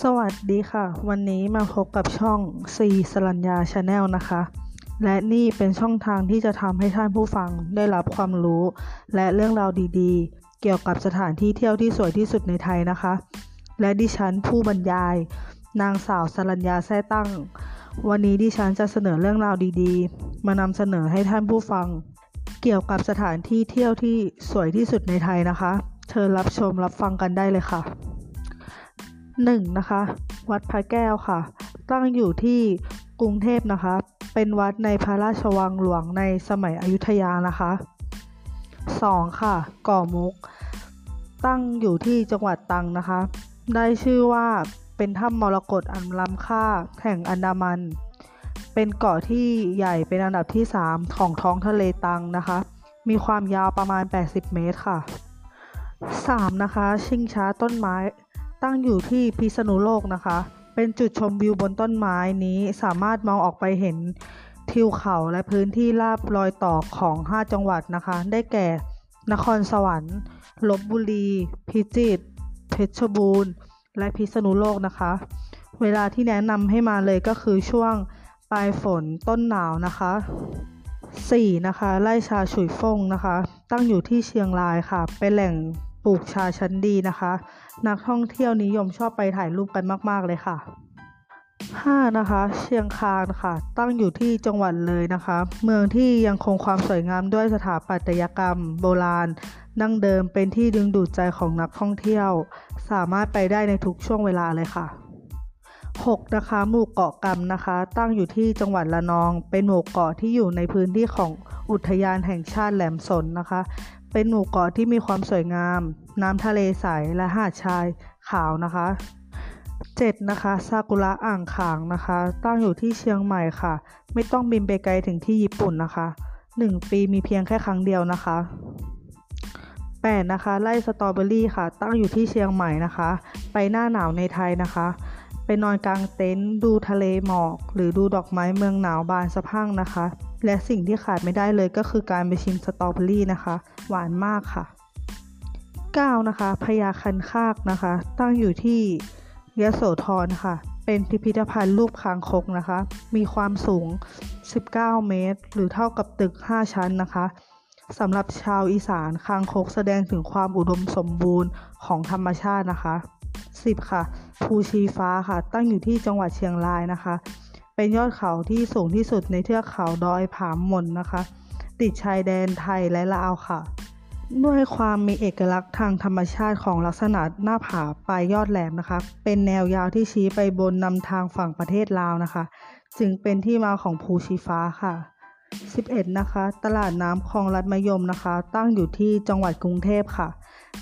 สวัสดีค่ะ วันนี้มาพบกับช่อง C สรัญญา channel นะคะ และนี่เป็นช่องทางที่จะทำให้ท่านผู้ฟังได้รับความรู้ และเรื่องราวดีๆ เกี่ยวกับสถานที่เที่ยวที่สวยที่สุดในไทยนะคะ และดิฉันผู้บรรยาย นางสาวสรัญญาแท้ตั้ง วันนี้ดิฉันจะเสนอเรื่องราวดีๆ มานำเสนอให้ท่านผู้ฟัง เกี่ยวกับสถานที่เที่ยวที่สวยที่สุดในไทยนะคะ เชิญรับชมรับฟังกันได้เลยค่ะ 1. นะคะ วัดพระแก้วค่ะ ตั้งอยู่ที่กรุงเทพนะคะ เป็นวัดในพระราชวังหลวงในสมัยอยุธยานะคะ 2. ค่ะ ก่อมุก ตั้งอยู่ที่จังหวัดตรังนะคะ ได้ชื่อว่าเป็นถ้ำมรกตอันล้ำค่าแห่งอันดามัน เป็นเกาะที่ใหญ่เป็นอันดับที่ 3 ของท้องทะเลตังนะคะ มีความยาวประมาณ 80 เมตรค่ะ 3. นะคะ ชิงช้าต้นไม้ ตั้งอยู่ที่พิษณุโลกนะคะ เป็นจุดชมวิวบนต้นไม้นี้สามารถมองออกไปเห็นทิวเขาและพื้นที่ราบรอยต่อของ 5 จังหวัดนะคะ ได้แก่ นครสวรรค์ลบบุรี พิจิตรเพชรบูรณ์ และพิษณุโลกนะคะ เวลาที่แนะนำให้มาเลยก็คือช่วงปลายฝนต้นหนาวนะคะ 4. นะคะไร่ชาฉุยฟงนะคะ ตั้งอยู่ที่เชียงรายค่ะ เป็นแหล่ง ปลูกชาชั้นดีนะคะ นักท่องเที่ยวนิยมชอบไปถ่ายรูปกันมาก ๆ เลยค่ะ 5. นะคะ เชียงคานค่ะ ตั้งอยู่ที่จังหวัดเลยนะคะ เมืองที่ยังคงความสวยงามด้วยสถาปัตยกรรม โบราณ ดั้งเดิมเป็นที่ดึงดูดใจของนักท่องเที่ยว สามารถไปได้ในทุกช่วงเวลาเลยค่ะ 6. นะคะ หมู่เกาะกำนะคะ ตั้งอยู่ที่จังหวัดระนอง เป็นหมู่เกาะที่อยู่ในพื้นที่ของอุทยานแห่งชาติแหลมสนนะคะ เป็นหมู่เกาะที่มีความสวยงาม น้ำทะเลใสและหาดชายขาวนะคะ 7. นะคะซากุระอ่างขางนะคะ ตั้งอยู่ที่เชียงใหม่ค่ะ ไม่ต้องบินไปไกลถึงที่ญี่ปุ่นนะคะ 1 ปีมีเพียงแค่ครั้งเดียวนะคะ 8. นะคะไร่สตรอเบอรี่ค่ะ ตั้งอยู่ที่เชียงใหม่นะคะ ไปหน้าหนาวในไทยนะคะ ไปนอนกลางเต็นท์ดูทะเลหมอก หรือดูดอกไม้เมืองหนาวบานสะพั่งนะคะ และสิ่งที่ขาดไม่ได้เลยก็คือการไปชิมสตรอเบอรี่นะคะ หวานมากค่ะ 9. นะคะพญาคันคากนะคะ ตั้งอยู่ที่ยโสธรค่ะ เป็นพิพิธภัณฑ์รูปคางคกนะคะ มีความสูง 19 เมตร หรือเท่ากับตึก 5 ชั้นนะคะสำหรับชาวอีสานคางคกแสดงถึงความอุดมสมบูรณ์ของธรรมชาตินะคะ 10. ค่ะ ภูชีฟ้าค่ะ ตั้งอยู่ที่จังหวัดเชียงรายนะคะ เป็นยอดเขาที่สูงที่สุดในเทือกเขาดอยผาหม่นนะคะ ติดชายแดนไทยและลาวค่ะ ด้วยความมีเอกลักษณ์ทางธรรมชาติของลักษณะหน้าผาปลายยอดแหลมนะคะ เป็นแนวยาวที่ชี้ไปบนนำทางฝั่งประเทศลาวนะคะ จึงเป็นที่มาของภูชีฟ้าค่ะ 11. นะคะ ตลาดน้ำคลองลัดมยมนะคะ ตั้งอยู่ที่จังหวัดกรุงเทพค่ะ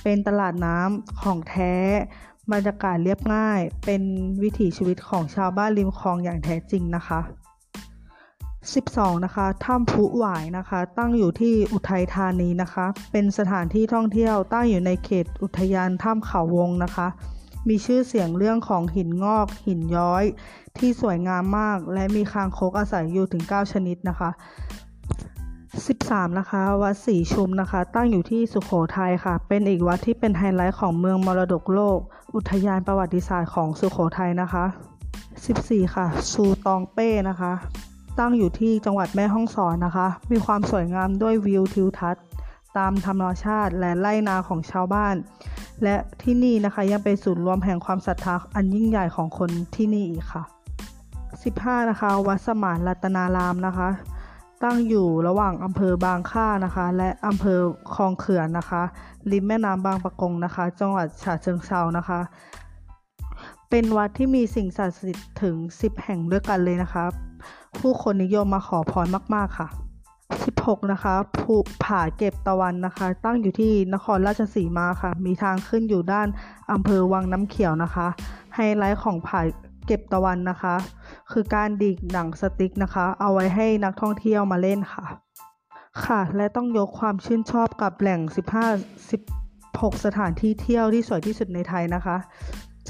เป็นตลาดน้ำของแท้ บรรยากาศเรียบง่าย เป็นวิถีชีวิตของชาวบ้านริมคลองอย่างแท้จริงนะคะ 12. นะคะถ้ำพุหวายนะคะ ตั้งอยู่ที่อุทัยธานีนะคะ เป็นสถานที่ท่องเที่ยวตั้งอยู่ในเขตอุทยานถ้ำเขาวงนะคะ มีชื่อเสียงเรื่องของหินงอก หินย้อย ที่สวยงามมาก และมีคางคกอาศัยอยู่ถึง 9 ชนิดนะคะ 13. นะคะวัดศรีชุมนะคะ ตั้งอยู่ที่สุขโขทัยค่ะ เป็นอีกวัดที่เป็นไฮไลท์ของเมืองมรดกโลก อุทยานประวัติศาสตร์ของสุขโขทัยนะคะ 14. ค่ะ ซูตองเป้นะคะ ตั้งอยู่ที่จังหวัดแม่ฮ่องสอนนะคะ มีความสวยงามด้วยวิวทิวทัศน์ ตามธรรมชาติและไร่นาของชาวบ้าน และที่นี่นะคะยังเป็นศูนย์รวมแห่งความศรัทธาอันยิ่งใหญ่ของคนที่นี่อีกค่ะ 15. นะคะ วัดสมานรัตนารามนะคะ ตั้งอยู่ระหว่างอำเภอบางค่านะคะ และอำเภอคลองเขื่อนนะคะ ริมแม่น้ำบางปะกงนะคะ จังหวัดฉะเชิงเทรานะคะ เป็นวัดที่มีสิ่งศักดิ์สิทธิ์ถึง 10 แห่งด้วยกันเลยนะคะ ผู้คนนิยมมาขอพรมาก ๆค่ะ 16 นะคะภูผาเก็บตะวันนะคะ ตั้งอยู่ที่นครราชสีมาค่ะ มีทางขึ้นอยู่ด้านอำเภอวังน้ำเขียวนะคะ ไฮไลท์ของผาเก็บตะวันนะคะ คือการดีดหนังสติ๊กนะคะ เอาไว้ให้นักท่องเที่ยวมาเล่นค่ะ ค่ะ และต้องยกความชื่นชอบกับแหล่ง 15 16 สถานที่เที่ยวที่สวยที่สุดในไทยนะคะ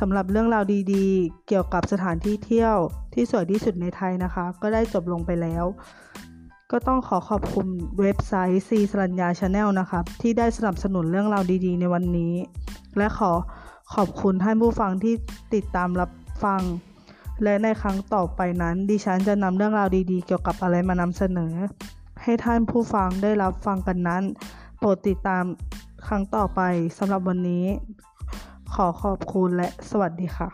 สำหรับเรื่องราวดีๆ เกี่ยวกับสถานที่เที่ยวที่สวยที่สุดในไทยนะคะ ก็ได้จบลงไปแล้ว ก็ต้องขอขอบคุณเว็บไซต์ C สรัญญา channel นะคะที่ได้สนับสนุนเรื่องราวดีๆ ในวันนี้ และขอขอบคุณท่านผู้ฟังที่ติดตามรับฟัง และในครั้งต่อไปนั้น ดิฉันจะนำเรื่องราวดีๆ เกี่ยวกับอะไรมานำเสนอ ให้ท่านผู้ฟังได้รับฟังกันนั้น โปรดติดตามครั้งต่อไปสำหรับวันนี้ ขอขอบคุณและสวัสดีค่ะ